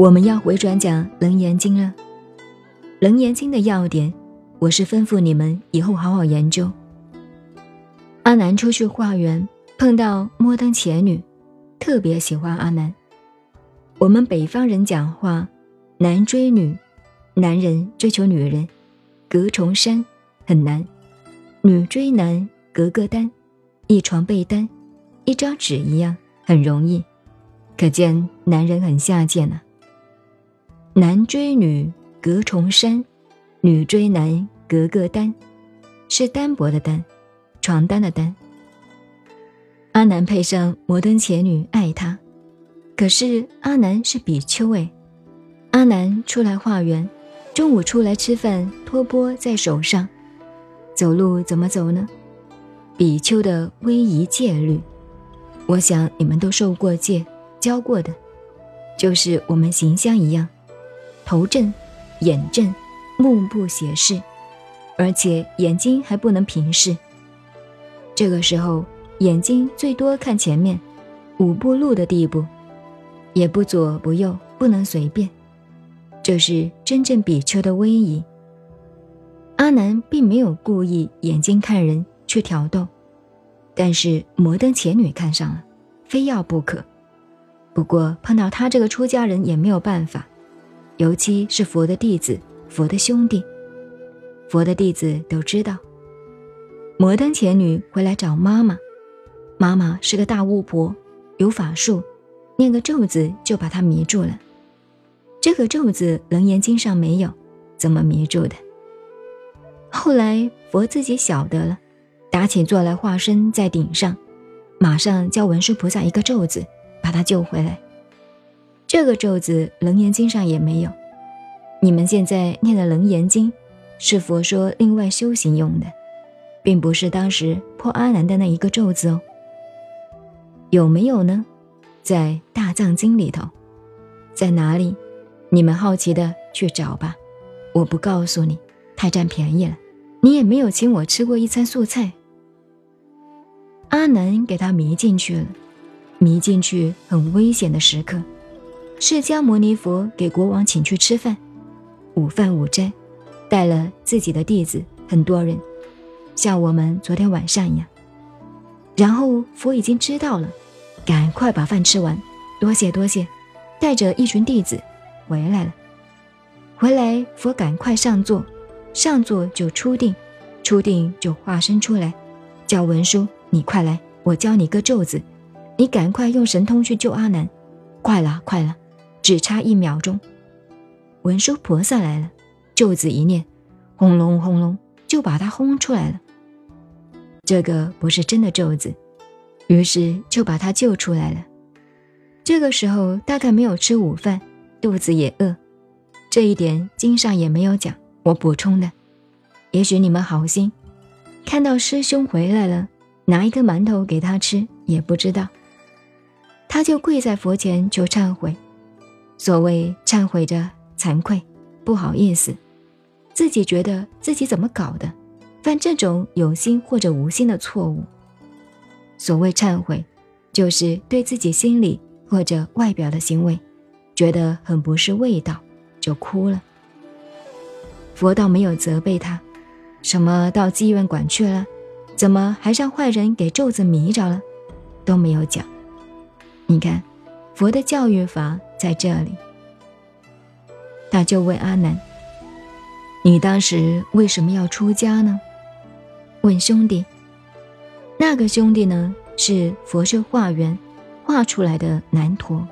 我们要回转讲《楞严经》了，《楞严经》的要点，我是吩咐你们以后好好研究。阿难出去化缘，碰到摩登伽女，特别喜欢阿难。我们北方人讲话，男追女，男人追求女人，隔重山很难；女追男，隔个单，一床被单，一张纸一样，很容易。可见男人很下贱呐。男追女隔重山，女追男隔个单，是单薄的单，床单的单。阿南配上摩登前女爱他，可是阿南是比丘哎。阿南出来化缘，中午出来吃饭，托钵在手上，走路怎么走呢？比丘的威仪戒律，我想你们都受过戒。教过的，就是我们形象一样，头正，眼正，目不斜视，而且眼睛还不能平视。这个时候，眼睛最多看前面，五步路的地步，也不左不右，不能随便。这是真正比丘的威仪。阿难并没有故意眼睛看人去挑逗，但是摩登伽女看上了，非要不可。不过碰到他这个出家人也没有办法，尤其是佛的弟子、佛的兄弟，佛的弟子都知道。摩登伽女回来找妈妈，妈妈是个大巫婆，有法术，念个咒子就把她迷住了。这个咒子《楞严经》上没有，怎么迷住的？后来佛自己晓得了，打起坐来化身在顶上，马上教文殊菩萨一个咒子。把他救回来。这个咒子《楞严经》上也没有。你们现在念的《楞严经》，是佛说另外修行用的，并不是当时破阿难的那一个咒子哦。有没有呢？在《大藏经》里头，在哪里？你们好奇的去找吧。我不告诉你，太占便宜了。你也没有请我吃过一餐素菜。阿难给他迷进去了。迷进去很危险的时刻，释迦牟尼佛给国王请去吃饭，午饭午斋，带了自己的弟子很多人，像我们昨天晚上一样。然后佛已经知道了，赶快把饭吃完，多谢多谢，带着一群弟子回来了。回来佛赶快上座，上座就出定，出定就化身出来，叫文殊你快来，我教你个咒子。你赶快用神通去救阿难，快了，快了，只差一秒钟。文殊菩萨来了，咒子一念，轰隆轰隆，就把他轰出来了。这个不是真的咒子，于是就把他救出来了。这个时候大概没有吃午饭，肚子也饿，这一点经上也没有讲，我补充的。也许你们好心，看到师兄回来了，拿一个馒头给他吃，也不知道。他就跪在佛前求忏悔，所谓忏悔着惭愧，不好意思，自己觉得自己怎么搞的，犯这种有心或者无心的错误。所谓忏悔，就是对自己心里或者外表的行为，觉得很不是味道，就哭了。佛倒没有责备他，什么到妓院馆去了，怎么还让坏人给咒子迷着了，都没有讲。你看，佛的教育法在这里。他就问阿难：“你当时为什么要出家呢？”问兄弟，那个兄弟呢是佛社化缘画出来的难陀。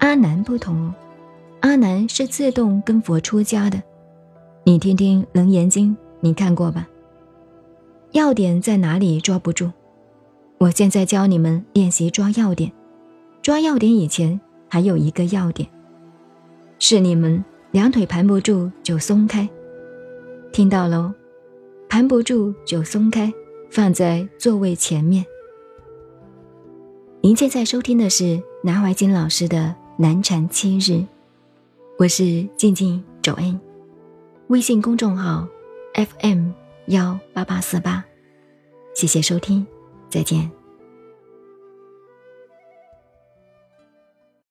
阿难不同哦，阿难是自动跟佛出家的。你听听《楞严经》，你看过吧？要点在哪里抓不住？我现在教你们练习抓要点。抓要点以前还有一个要点，是你们两腿盘不住就松开，听到喽？盘不住就松开，放在座位前面。您现在收听的是南怀瑾老师的南禅七日，我是静静周恩，微信公众号 FM 幺八八四八，谢谢收听，再见。